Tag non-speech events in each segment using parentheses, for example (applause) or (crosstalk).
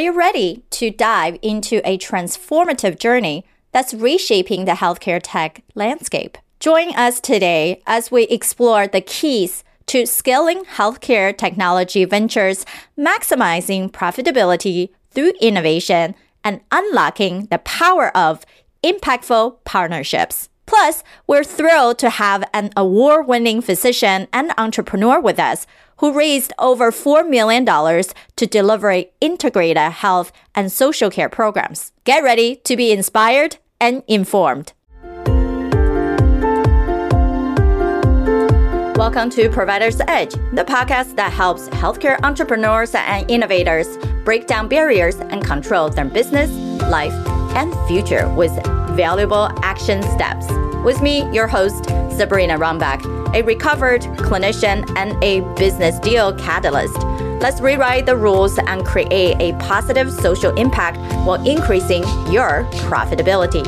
Are you ready to dive into a transformative journey that's reshaping the healthcare tech landscape? Join us today as we explore the keys to scaling healthcare technology ventures, maximizing profitability through innovation, and unlocking the power of impactful partnerships. Plus, we're thrilled to have an award winning physician and entrepreneur with us who raised over $4 million to deliver integrated health and social care programs. Get ready to be inspired and informed. Welcome to Provider's Edge, the podcast that helps healthcare entrepreneurs and innovators break down barriers and control their business, life, and future with valuable action steps. With me, your host, Sabrina Runbeck, a recovered clinician and a business deal catalyst. Let's rewrite the rules and create a positive social impact while increasing your profitability.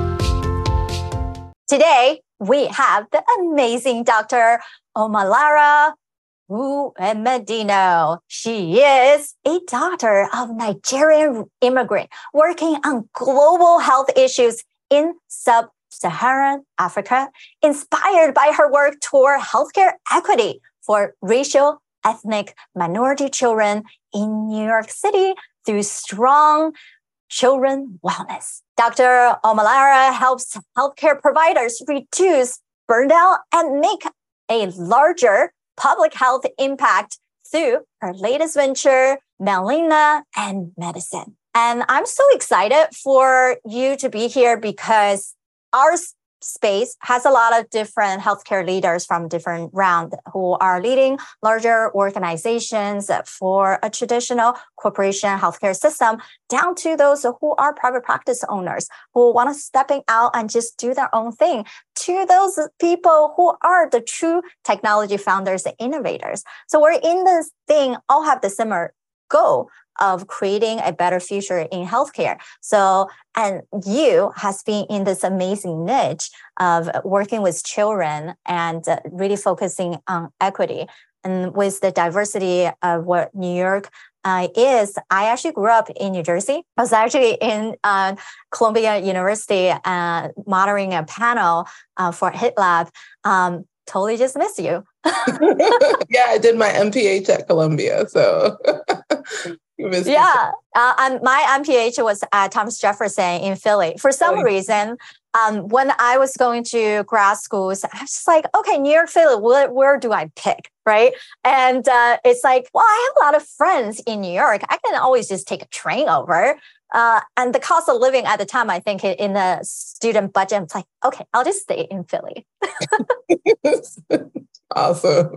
Today, we have the amazing Dr. Omolara Uwemedimo. She is a daughter of Nigerian immigrant working on global health issues in sub-Saharan Africa, inspired by her work toward healthcare equity for racial, ethnic, minority children in New York City through strong children wellness. Dr. Omolara helps healthcare providers reduce burnout and make a larger public health impact through her latest venture, Melanin and Medicine. And I'm so excited for you to be here because our space has a lot of different healthcare leaders from different round who are leading larger organizations for a traditional corporation healthcare system down to those who are private practice owners who want to stepping out and just do their own thing to those people who are the true technology founders and innovators. So we're in this thing all have the similar goal of creating a better future in healthcare. So, and you has been in this amazing niche of working with children and uh, really focusing on equity. And with the diversity of what New York uh, is, I actually grew up in New Jersey. I was actually in uh, Columbia University uh, monitoring a panel uh, for HIT Lab. Um, totally just miss you. (laughs) yeah, I did my MPH at Columbia. So (laughs) yeah, uh, and my MPH was at Thomas Jefferson in Philly. For some oh. reason, um, when I was going to grad schools, I was just like, okay, New York, Philly, where, where do I pick? Right. And uh, it's like, well, I have a lot of friends in New York. I can always just take a train over. Uh, and the cost of living at the time, I think in the student budget, it's like, okay, I'll just stay in Philly. (laughs) (laughs) awesome.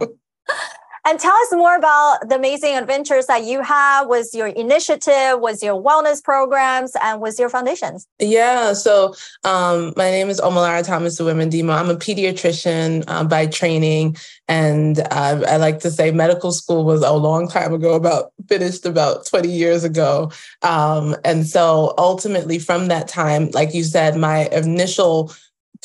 And tell us more about the amazing adventures that you have with your initiative, with your wellness programs, and with your foundations. Yeah. So um, my name is Omolara Thomas Uwemedimo. I'm a pediatrician uh, by training. And uh, I like to say medical school was a long time ago, about finished about 20 years ago. Um, and so ultimately, from that time, like you said, my initial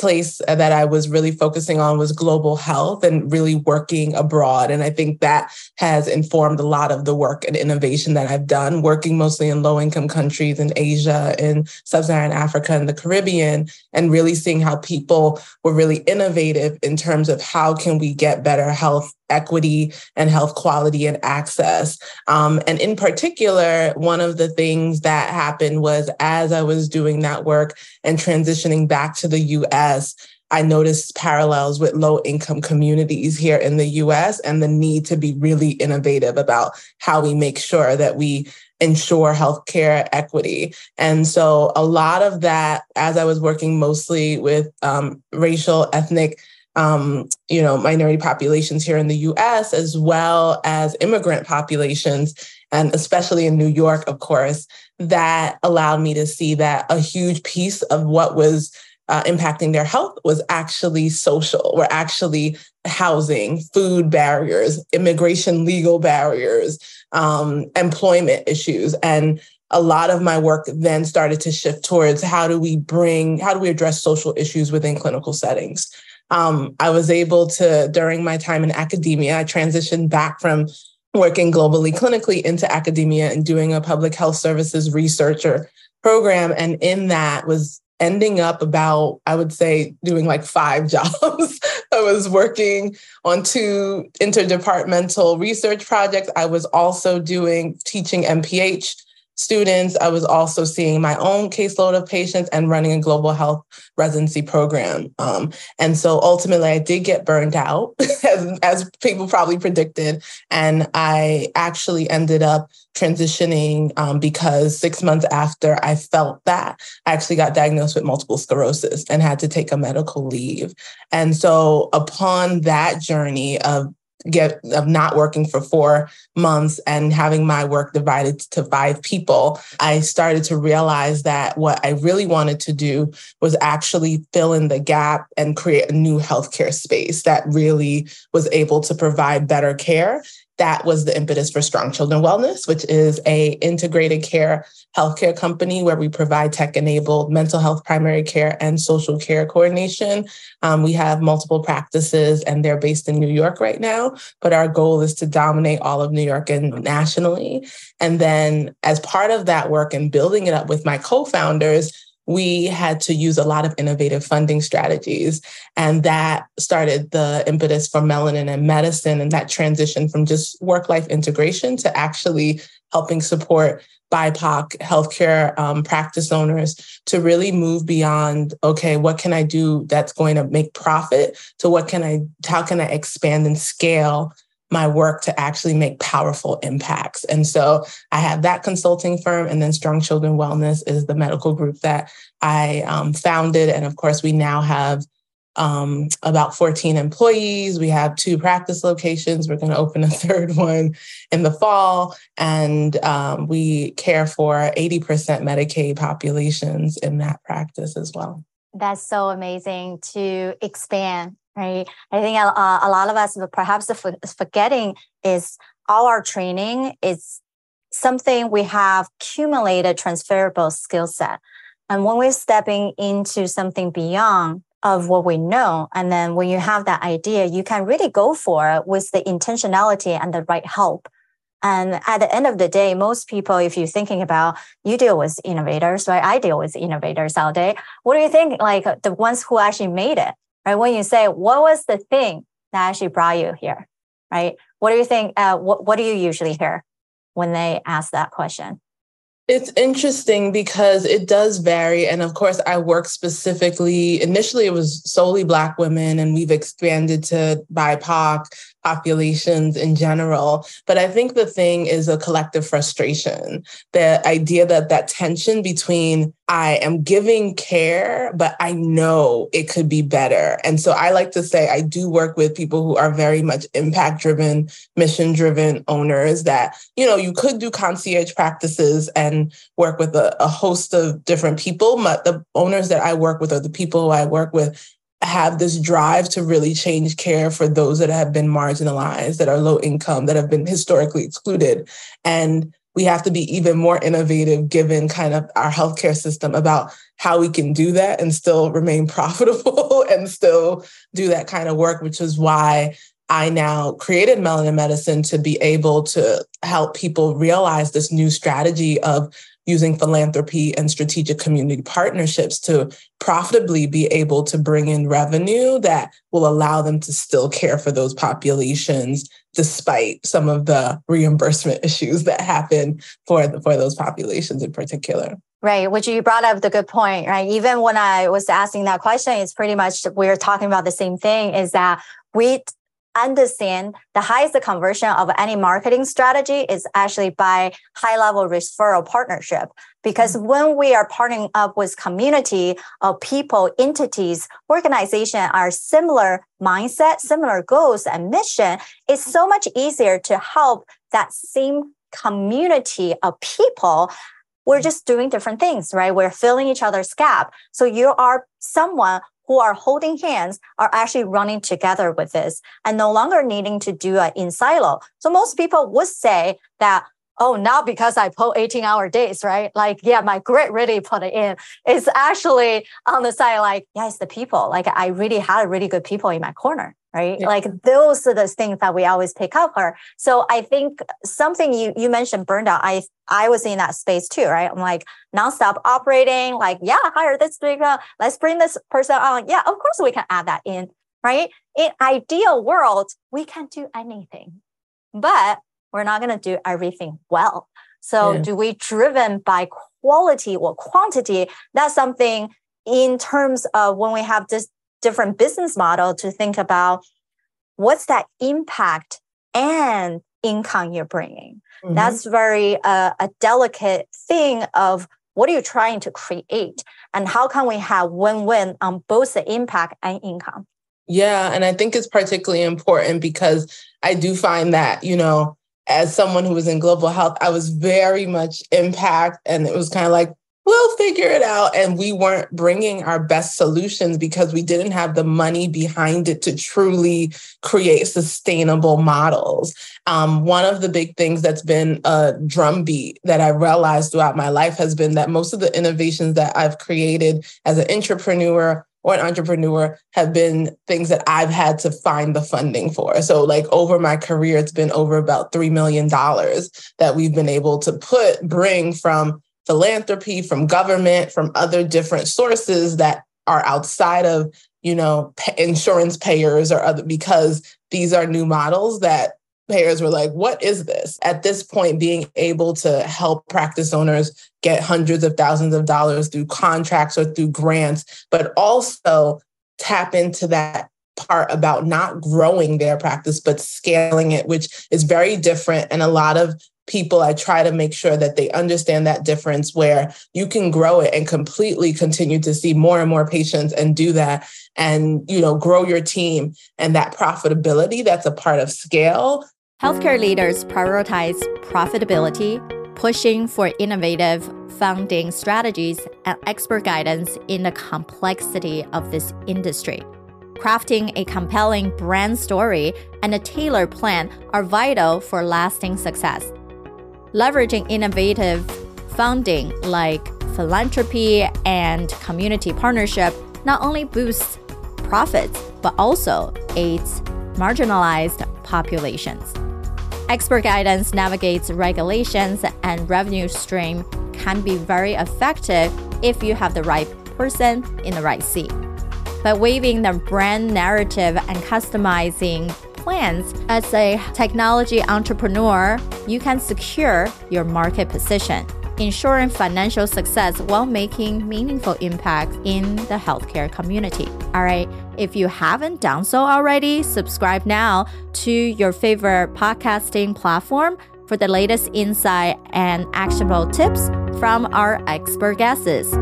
place that I was really focusing on was global health and really working abroad. And I think that has informed a lot of the work and innovation that I've done, working mostly in low income countries in Asia, in sub Saharan Africa, and the Caribbean, and really seeing how people were really innovative in terms of how can we get better health equity and health quality and access. Um, and in particular, one of the things that happened was as I was doing that work and transitioning back to the US, I noticed parallels with low income communities here in the US and the need to be really innovative about how we make sure that we ensure healthcare equity. And so a lot of that, as I was working mostly with um, racial, ethnic, um, you know, minority populations here in the US, as well as immigrant populations, and especially in New York, of course, that allowed me to see that a huge piece of what was uh, impacting their health was actually social, were actually housing, food barriers, immigration legal barriers, um, employment issues. And a lot of my work then started to shift towards how do we bring, how do we address social issues within clinical settings? um, I was able to, during my time in academia, I transitioned back from working globally, clinically into academia and doing a public health services researcher program. And in that was ending up about, I would say, doing like five (laughs) jobs. I was working on two interdepartmental research projects. I was also doing teaching MPH students. I was also seeing my own caseload of patients and running a global health residency program. Um, and so ultimately, I did get burned out, (laughs) as, as people probably predicted. And I actually ended up transitioning um, because six months after I felt that, I actually got diagnosed with multiple sclerosis and had to take a medical leave. And so, upon that journey of get of not working for four months and having my work divided to five people i started to realize that what i really wanted to do was actually fill in the gap and create a new healthcare space that really was able to provide better care that was the impetus for Strong Children Wellness, which is a integrated care healthcare company where we provide tech-enabled mental health primary care and social care coordination. Um, we have multiple practices, and they're based in New York right now. But our goal is to dominate all of New York and nationally. And then, as part of that work and building it up with my co-founders, we had to use a lot of innovative funding strategies. And that started the impetus for Melanin and Medicine and that transition from just work life integration to actually helping support BIPOC healthcare um, practice owners to really move beyond, okay, what can I do that's going to make profit to what can I, how can I expand and scale my work to actually make powerful impacts. And so I have that consulting firm, and then Strong Children Wellness is the medical group that I um, founded. And of course, we now have um, about 14 employees. We have two practice locations. We're going to open a (laughs) third one in the fall. And um, we care for 80% Medicaid populations in that practice as well. That's so amazing to expand right? I think a, a lot of us, perhaps forgetting is all our training is something we have accumulated transferable skill set. And when we're stepping into something beyond of what we know, and then when you have that idea, you can really go for it with the intentionality and the right help. And at the end of the day, most people, if you're thinking about you deal with innovators, right? I deal with innovators all day. What do you think? Like the ones who actually made it, right? When you say, what was the thing that actually brought you here, right? What do you think? Uh, what, what do you usually hear when they ask that question? It's interesting because it does vary. And of course, I work specifically, initially, it was solely Black women, and we've expanded to BIPOC populations in general. But I think the thing is a collective frustration. The idea that that tension between I am giving care, but I know it could be better. And so I like to say I do work with people who are very much impact driven, mission driven owners that, you know, you could do concierge practices and work with a, a host of different people. But the owners that I work with are the people I work with have this drive to really change care for those that have been marginalized, that are low income, that have been historically excluded. And we have to be even more innovative given kind of our healthcare system about how we can do that and still remain (laughs) profitable and still do that kind of work, which is why I now created Melanin Medicine to be able to help people realize this new strategy of using philanthropy and strategic community partnerships to profitably be able to bring in revenue that will allow them to still care for those populations despite some of the reimbursement (laughs) issues that happen for the, for those populations in particular. Right, which you brought up the good point, right? Even when I was asking that question, it's pretty much we're talking about the same thing is that we understand the highest conversion of any marketing strategy is actually by high level referral partnership because mm-hmm. when we are partnering up with community of people entities organization are similar mindset similar goals and mission it's so much easier to help that same community of people we're mm-hmm. just doing different things, right? We're filling each other's gap. So you are someone who are holding hands are actually running together with this and no longer needing to do it in silo. So most people would say that, oh, not because I put 18 hour days, right? Like, yeah, my grit really put it in. It's actually on the side, like, yeah, it's the people. Like I really had really good people in my corner right? Yeah. Like those are the things that we always pick up her. So I think something you you mentioned burnout. I I was in that space too, right? I'm like nonstop operating, like, yeah, hire this speaker, uh, let's bring this person on. Yeah, of course we can add that in, right? In ideal world, we can do anything, but we're not going to do everything well. So yeah. do we driven by quality or quantity? That's something in terms of when we have this different business model to think about what's that impact and income you're bringing. Mm-hmm. That's very uh, a delicate thing of what are you trying to create and how can we have win-win on both the impact and income yeah and i think it's particularly important because i do find that you know as someone who was in global health i was very much impact and it was kind of like we'll figure it out. And we weren't bringing our best solutions because we didn't have the money behind it to truly create sustainable models. Um, one of the big things that's been a drumbeat that I realized throughout my life has been that most of the innovations that I've created as an entrepreneur or an entrepreneur have been things that I've had to find the funding for. So, like over my career, it's been over about $3 million that we've been able to put, bring from philanthropy, from government, from other different sources that are outside of, you know, insurance payers or other, because these are new models that payers were like, what is this? At this point, being able to help practice owners get hundreds of thousands of dollars through contracts or through grants, but also tap into that part about not growing their practice, but scaling it, which is very different. And a lot of people, I try to make sure that they understand that difference where you can grow it and completely continue to see more and more patients and do that and, you know, grow your team and that profitability that's a part of scale. Healthcare leaders prioritize profitability, pushing for innovative funding strategies and expert guidance in the complexity of this industry. Crafting a compelling brand story and a tailored plan are vital for lasting success leveraging innovative funding like philanthropy and community partnership not only boosts profits but also aids marginalized populations. Expert guidance navigates regulations and revenue stream can be very effective if you have the right person in the right seat. By weaving the brand narrative and customizing plans, as a technology entrepreneur, you can secure your market position, ensuring financial success while making meaningful impact in the healthcare community. All right, if you haven't done so already, subscribe now to your favorite podcasting platform for the latest insight and actionable tips from our expert guests.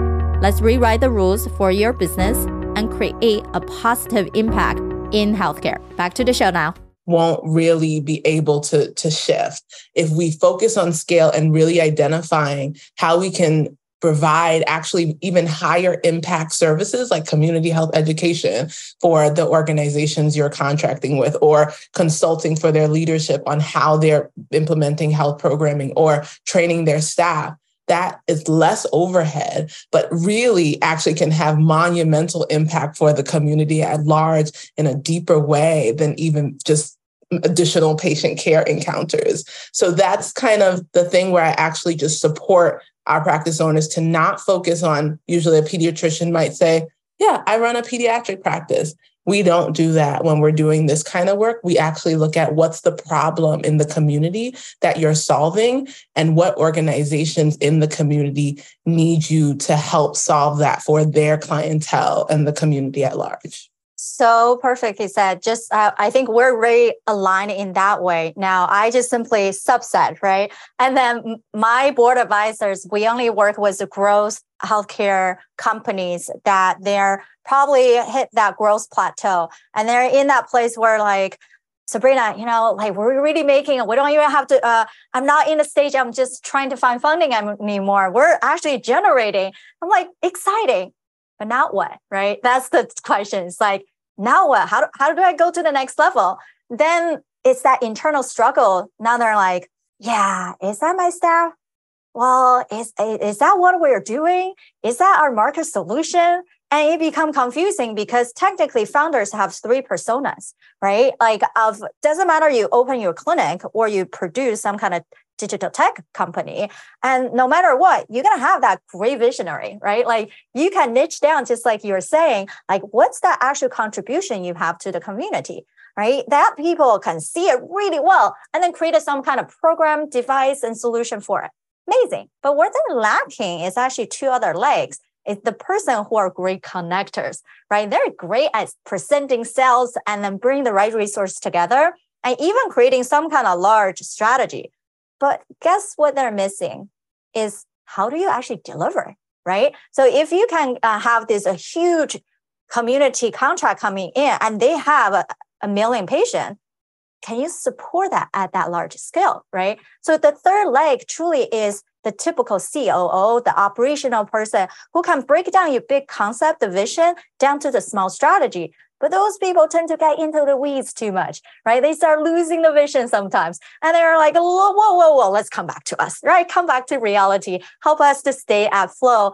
Let's rewrite the rules for your business and create a positive impact in healthcare. Back to the show now won't really be able to, to shift. If we focus on scale and really identifying how we can provide actually even higher impact services like community health education for the organizations you're contracting with or consulting for their leadership on how they're implementing health programming or training their staff that is less overhead, but really actually can have monumental impact for the community at large in a deeper way than even just additional patient care encounters. So that's kind of the thing where I actually just support our practice owners to not focus on, usually a pediatrician might say, Yeah, I run a pediatric practice. We don't do that when we're doing this kind of work. We actually look at what's the problem in the community that you're solving and what organizations in the community need you to help solve that for their clientele and the community at large. So perfect. He said. Just, uh, I think we're very aligned in that way. Now, I just simply subset, right? And then my board advisors, we only work with the growth healthcare companies that they're probably hit that growth plateau. And they're in that place where like, Sabrina, you know, like we're really making, we don't even have to, uh, I'm not in the stage, I'm just trying to find funding anymore. We're actually generating. I'm like, exciting. But now what? Right? That's the question. It's like, now what? How do, how do I go to the next level? Then it's that internal struggle. Now they're like, yeah, is that my staff? well, is, is that what we're doing? Is that our market solution? and it become confusing because technically founders have three personas right like of doesn't matter you open your clinic or you produce some kind of digital tech company. And no matter what you're going to have that great visionary right? Like you can niche down just like you're saying like what's the actual contribution you have to the community right? That people can see it really well and then create some kind of program device and solution for it. Amazing. But what they're lacking is actually two other legs. It's the person who are great connectors, right? They're great at presenting sales and then bring the right resource together and even creating some kind of large strategy. But guess what they're missing is how do you actually deliver, right? So if you can uh, have this a huge community contract coming in and they have a, a million patients, can you support that at that large scale, right? So the third leg truly is the typical COO, the operational person who can break down your big concept, the vision down to the small strategy. But those people tend to get into the weeds too much, right? They start losing the vision sometimes. And they're like, whoa, whoa, whoa, whoa, let's come back to us, right? Come back to reality. Help us to stay at flow.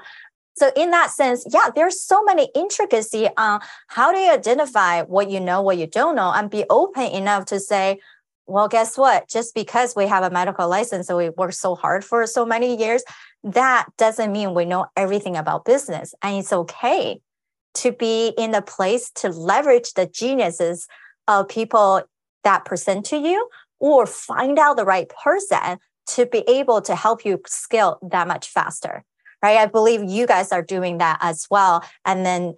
So in that sense, yeah, there's so many intricacy on how do you identify what you know, what you don't know, and be open enough to say, well, guess what? Just because we have a medical license and we work so hard for so many years, that doesn't mean we know everything about business. And it's okay to be in a place to leverage the geniuses of people that present to you or find out the right person to be able to help you scale that much faster. Right. I believe you guys are doing that as well. And then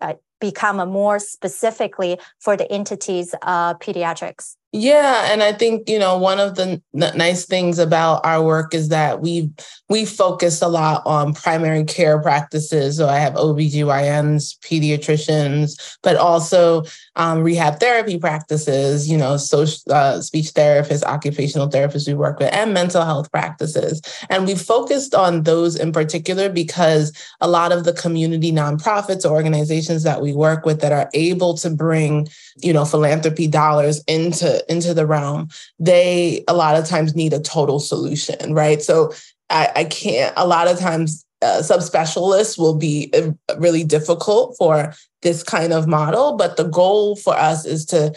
uh, become a more specifically for the entities of pediatrics. Yeah, and I think you know one of the n- nice things about our work is that we we focus a lot on primary care practices. So I have OBGYNs, pediatricians, but also um, rehab therapy practices. You know, social uh, speech therapists, occupational therapists we work with, and mental health practices. And we focused on those in particular because a lot of the community nonprofits or organizations that we work with that are able to bring you know philanthropy dollars into into the realm, they a lot of times need a total solution, right? So I, I can't. A lot of times, uh, subspecialists will be uh, really difficult for this kind of model. But the goal for us is to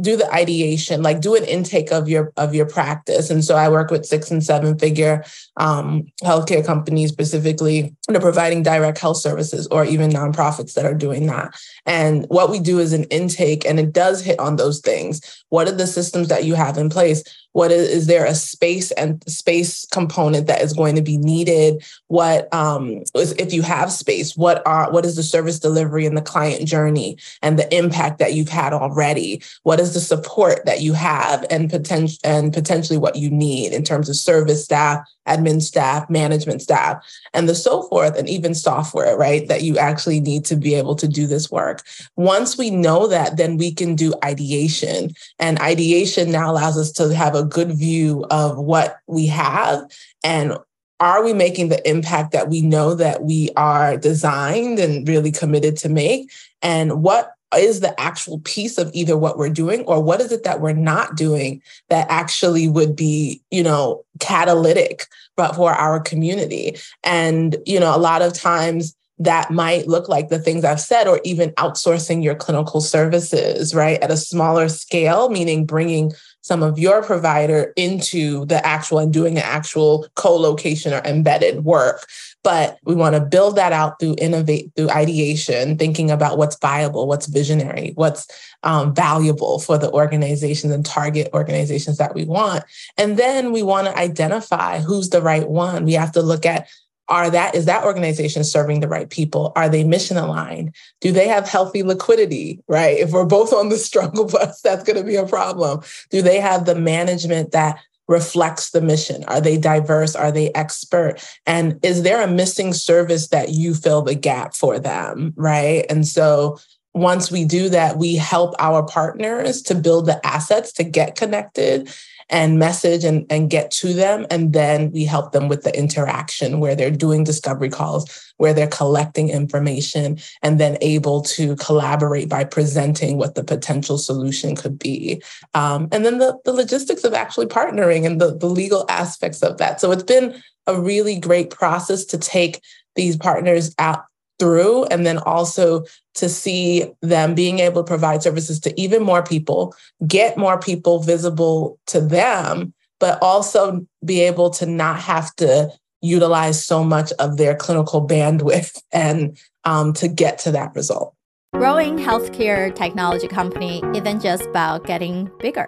do the ideation like do an intake of your of your practice and so i work with six and seven figure um, healthcare companies specifically that are providing direct health services or even nonprofits that are doing that and what we do is an intake and it does hit on those things. What are the systems that you have in place? What is, is there a space and space component that is going to be needed? What um, if you have space what are what is the service delivery and the client journey and the impact that you've had already? What is the support that you have and potential and potentially what you need in terms of service staff admin staff management staff and the so forth and even software right that you actually need to be able to do this work once we know that then we can do ideation. And ideation now allows us to have a good view of what we have. And are we making the impact that we know that we are designed and really committed to make? And what is the actual piece of either what we're doing or what is it that we're not doing that actually would be you know catalytic but for our community? And you know a lot of times that might look like the things I've said, or even outsourcing your clinical services, right, at a smaller scale, meaning bringing some of your provider into the actual and doing an actual co-location or embedded work. But we want to build that out through innovate, through ideation, thinking about what's viable, what's visionary, what's um, valuable for the organizations and target organizations that we want. And then we want to identify who's the right one. We have to look at are that is that organization serving the right people? Are they mission aligned? Do they have healthy liquidity right? If we're both on the (laughs) struggle bus that's going to be a problem. Do they have the management that reflects the mission? Are they diverse? Are they expert? And is there a missing service that you fill the gap for them right? And so once we do that we help our partners to build the assets to get connected and message and, and get to them. And then we help them with the interaction where they're doing discovery calls, where they're collecting information and then able to collaborate by presenting what the potential solution could be. Um, and then the, the logistics of actually partnering and the, the legal aspects of that. So it's been a really great process to take these partners out through and then also to see them being able to provide services to even more people get more people visible to them but also be able to not have to utilize so much of their clinical bandwidth (laughs) and um, to get to that result. Growing healthcare technology company isn't just about getting bigger.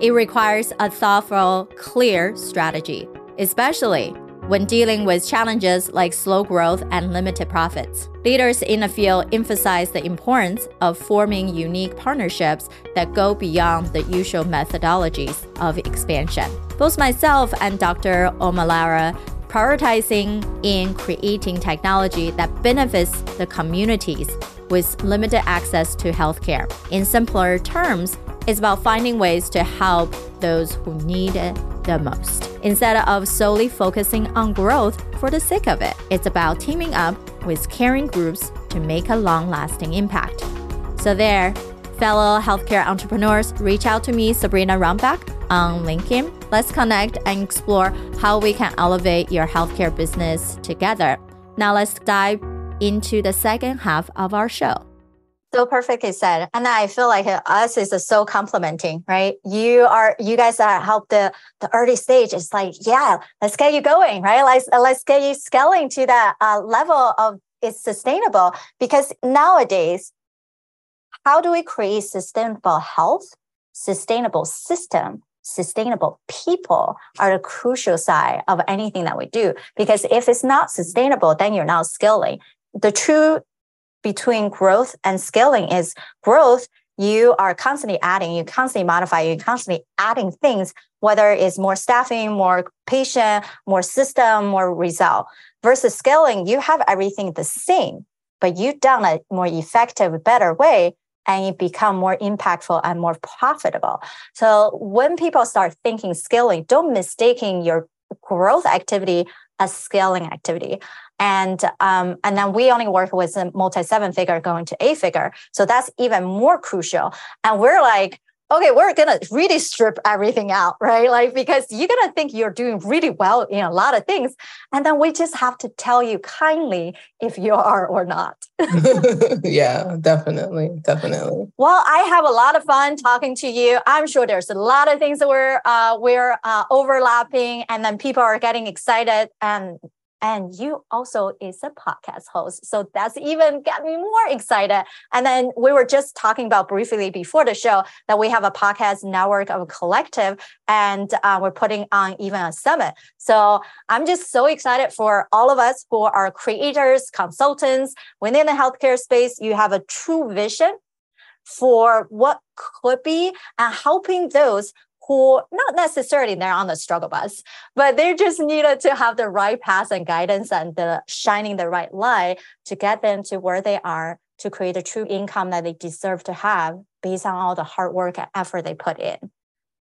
It requires a thoughtful clear strategy especially when dealing with challenges like slow growth and limited profits. Leaders in the field emphasize the importance of forming unique partnerships that go beyond the usual methodologies of expansion. Both myself and Dr. Omolara prioritizing in creating technology that benefits the communities with limited access to healthcare. In simpler terms, it's about finding ways to help those who need it the most. Instead of solely focusing on growth for the sake of it, it's about teaming up with caring groups to make a long lasting impact. So, there, fellow healthcare entrepreneurs, reach out to me, Sabrina Runbeck, on LinkedIn. Let's connect and explore how we can elevate your healthcare business together. Now, let's dive into the second half of our show. So perfectly said. And I feel like us is so complementing, right? You are, you guys that help the, the early stage. It's like, yeah, let's get you going, right? Let's, let's get you scaling to that uh, level of it's sustainable because nowadays, how do we create sustainable health, sustainable system, sustainable people are the crucial side of anything that we do. Because if it's not sustainable, then you're not scaling. The true between growth and scaling is growth you are constantly adding, you constantly modify, you constantly adding things, whether it's more staffing, more patient, more system, more result. Versus scaling, you have everything the same, but you've done a more effective, better way, and you become more impactful and more profitable. So when people start thinking scaling, don't mistaking your growth activity as scaling activity. And um, and then we only work with a multi seven figure going to eight figure. So that's even more crucial. And we're like okay we're gonna really strip everything out right? Like because you're gonna think you're doing really well in a lot of things and then we just have to tell you kindly if you are or not. (laughs) (laughs) Yeah definitely definitely. Well i have a lot of fun talking to you. I'm sure there's a lot of things that we're uh, we're uh, overlapping and then people are getting excited and and you also is a podcast host. So that's even got me more excited. And then we were just talking about briefly before the show that we have a podcast network of a collective and uh, we're putting on even a summit. So i'm just so excited for all of us who are creators consultants within the healthcare space. You have a true vision for what could be and helping those who not necessarily they're on the struggle bus, but they just needed to have the right path and guidance and the shining the right light to get them to where they are to create a true income that they deserve to have based on all the hard work and effort they put in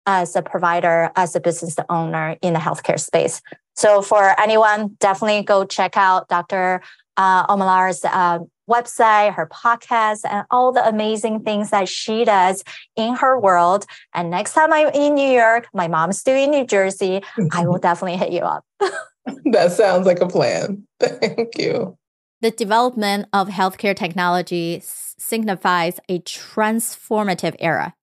as a provider, as a business owner in the healthcare space. So for anyone, definitely go check out Dr. Uh, Omolara's uh, website, her podcast, and all the amazing things that she does in her world. And next time I'm in New York, my mom's still in New Jersey, I will (laughs) definitely hit you up. that sounds like a plan. (laughs) Thank you. The development of healthcare technology signifies a transformative era,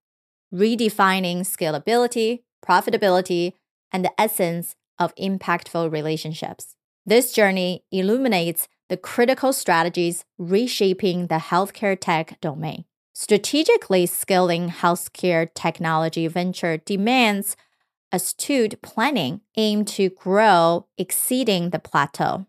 redefining scalability, profitability, and the essence of impactful relationships. This journey illuminates the critical strategies reshaping the healthcare tech domain. Strategically scaling healthcare technology venture demands astute planning aimed to grow exceeding the plateau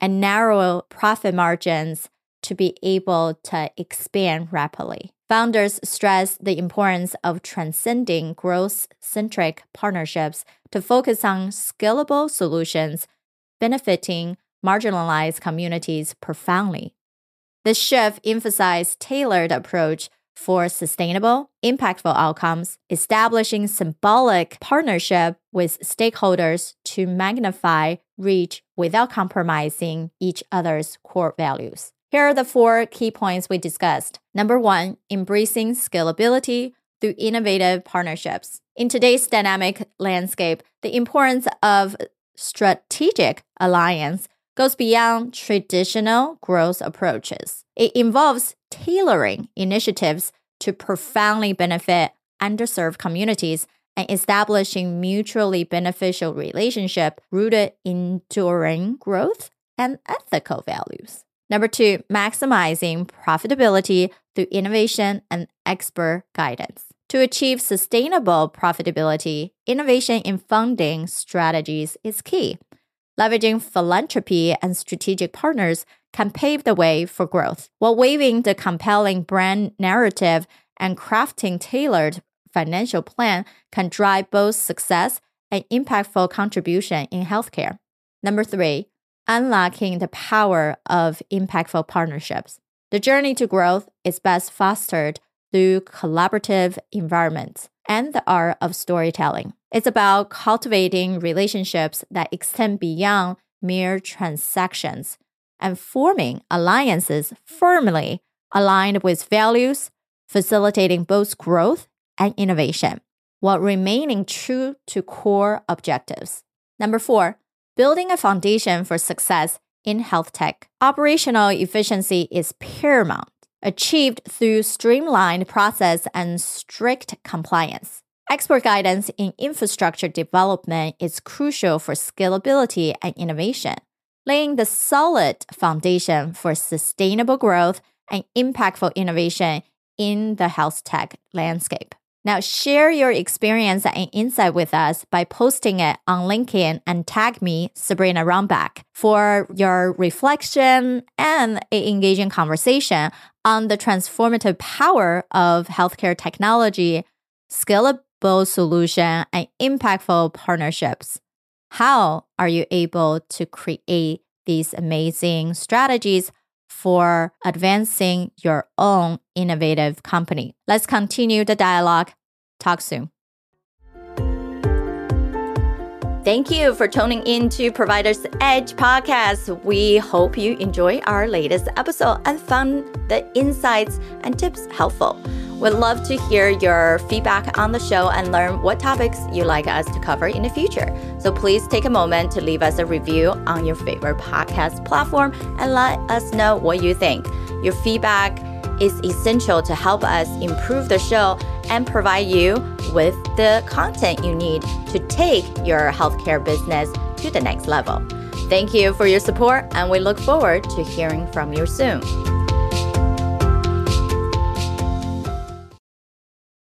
and narrow profit margins to be able to expand rapidly. Founders stress the importance of transcending growth centric partnerships to focus on scalable solutions benefiting marginalized communities profoundly. The shift emphasized tailored approach for sustainable, impactful outcomes, establishing symbolic partnership with stakeholders to magnify reach without compromising each other's core values. Here are the four key points we discussed. Number one, embracing scalability through innovative partnerships. In today's dynamic landscape, the importance of strategic alliance goes beyond traditional growth approaches. It involves tailoring initiatives to profoundly benefit underserved communities and establishing mutually beneficial relationship rooted in enduring growth and ethical values. Number two, maximizing profitability through innovation and expert guidance. To achieve sustainable profitability, innovation in funding strategies is key. Leveraging philanthropy and strategic partners can pave the way for growth, while waiving the compelling brand narrative and crafting tailored financial plan can drive both success and impactful contribution in healthcare. Number three, unlocking the power of impactful partnerships. The journey to growth is best fostered through collaborative environments and the art of storytelling. It's about cultivating relationships that extend beyond mere transactions and forming alliances firmly aligned with values, facilitating both growth and innovation while remaining true to core objectives. Number four, building a foundation for success in health tech. Operational efficiency is paramount, achieved through streamlined process and strict compliance. Expert guidance in infrastructure development is crucial for scalability and innovation, laying the solid foundation for sustainable growth and impactful innovation in the health tech landscape. Now, share your experience and insight with us by posting it on LinkedIn and tag me, Sabrina Runbeck, for your reflection and an engaging conversation on the transformative power of healthcare technology, scalable solution, and impactful partnerships. How are you able to create these amazing strategies for advancing your own innovative company. Let's continue the dialogue. Talk soon. Thank you for tuning in to Providers Edge podcast. We hope you enjoy our latest episode and found the insights and tips helpful. We'd love to hear your feedback on the show and learn what topics you'd like us to cover in the future. So please take a moment to leave us a review on your favorite podcast platform and let us know what you think. Your feedback is essential to help us improve the show and provide you with the content you need to take your healthcare business to the next level. Thank you for your support, and we look forward to hearing from you soon.